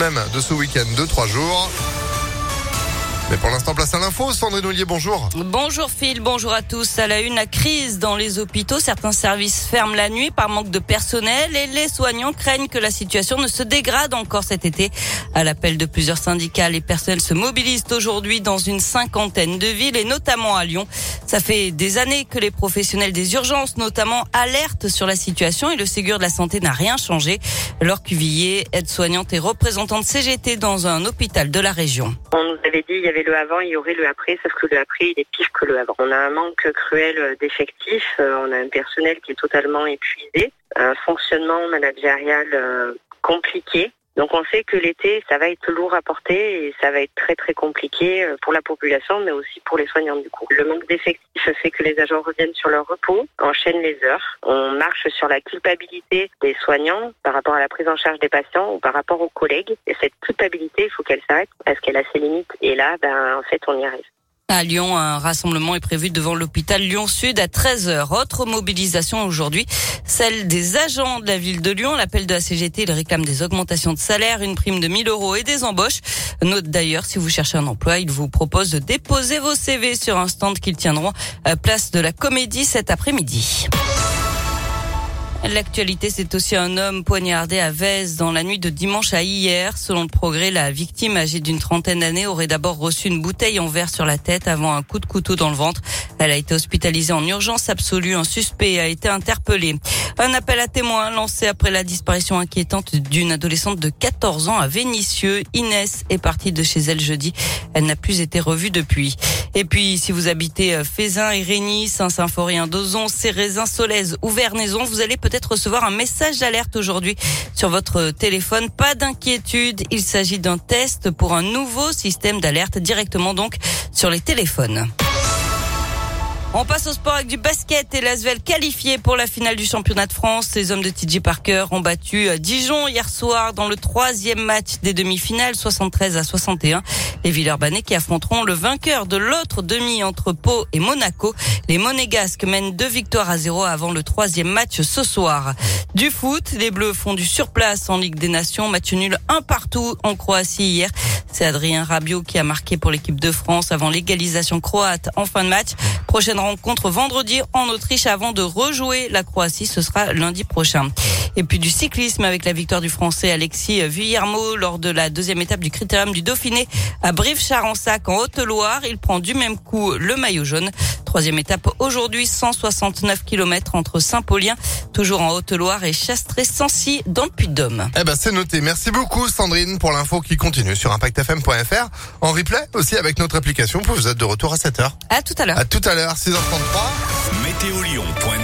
même de ce week-end de trois jours. Mais pour l'instant, place à l'info. Sandrine Ollier, bonjour. Bonjour Phil, bonjour à tous. À la une, la crise dans les hôpitaux. Certains services ferment la nuit par manque de personnel et les soignants craignent que la situation ne se dégrade encore cet été. À l'appel de plusieurs syndicats, les personnels se mobilisent aujourd'hui dans une cinquantaine de villes et notamment à Lyon. Ça fait des années que les professionnels des urgences, notamment, alertent sur la situation et le Ségur de la Santé n'a rien changé. Laure Cuvillier, aide-soignante et représentante CGT dans un hôpital de la région. On nous avait dit il y avait le avant, il y aurait le après, sauf que le après, il est pire que le avant. On a un manque cruel d'effectifs, euh, on a un personnel qui est totalement épuisé, un fonctionnement managérial euh, compliqué. Donc on sait que l'été, ça va être lourd à porter et ça va être très très compliqué euh, pour la population, mais aussi pour les soignants du coup. Le manque d'effectifs fait que les agents reviennent sur leur repos, enchaînent les heures. On marche sur la culpabilité des soignants par rapport à la prise en charge des patients ou par rapport aux collègues. Et cette culpabilité, il faut qu'elle s'arrête parce qu'elle a ses limites. Et là, ben en fait, on y arrive. À Lyon, un rassemblement est prévu devant l'hôpital Lyon-Sud à 13h. Autre mobilisation aujourd'hui, celle des agents de la ville de Lyon. L'appel de la CGT, il réclame des augmentations de salaire, une prime de 1000 euros et des embauches. Note d'ailleurs, si vous cherchez un emploi, il vous propose de déposer vos CV sur un stand qu'ils tiendront à place de la Comédie cet après-midi. L'actualité, c'est aussi un homme poignardé à Vez dans la nuit de dimanche à hier. Selon le progrès, la victime âgée d'une trentaine d'années aurait d'abord reçu une bouteille en verre sur la tête avant un coup de couteau dans le ventre. Elle a été hospitalisée en urgence absolue. Un suspect a été interpellé. Un appel à témoins lancé après la disparition inquiétante d'une adolescente de 14 ans à Vénissieux. Inès est partie de chez elle jeudi. Elle n'a plus été revue depuis. Et puis, si vous habitez euh, Fézin, Irénie, Saint-Symphorien, Dozon, Cérézin, Solèze ou Vernaison, vous allez peut-être recevoir un message d'alerte aujourd'hui sur votre téléphone. Pas d'inquiétude, il s'agit d'un test pour un nouveau système d'alerte directement donc sur les téléphones. On passe au sport avec du basket et l'Asvel qualifié pour la finale du championnat de France. Les hommes de TJ Parker ont battu euh, Dijon hier soir dans le troisième match des demi-finales, 73 à 61. Les Villeurbanais qui affronteront le vainqueur de l'autre demi entre Pau et Monaco. Les Monégasques mènent deux victoires à zéro avant le troisième match ce soir. Du foot, les Bleus font du surplace en Ligue des Nations. Match nul un partout en Croatie hier. C'est Adrien Rabiot qui a marqué pour l'équipe de France avant l'égalisation croate en fin de match. Prochaine rencontre vendredi en Autriche avant de rejouer la Croatie. Ce sera lundi prochain. Et puis du cyclisme avec la victoire du Français Alexis Vuillermo lors de la deuxième étape du Critérium du Dauphiné à Brive-Charensac en Haute-Loire. Il prend du même coup le maillot jaune. Troisième étape aujourd'hui, 169 km entre Saint-Paulien, toujours en Haute-Loire, et Chastré-Sancy dans le Puy-de-Dôme. Eh ben, c'est noté. Merci beaucoup, Sandrine, pour l'info qui continue sur ImpactFM.fr. En replay aussi avec notre application. Vous êtes de retour à 7h. À tout à l'heure. À tout à l'heure, 6h33. Météo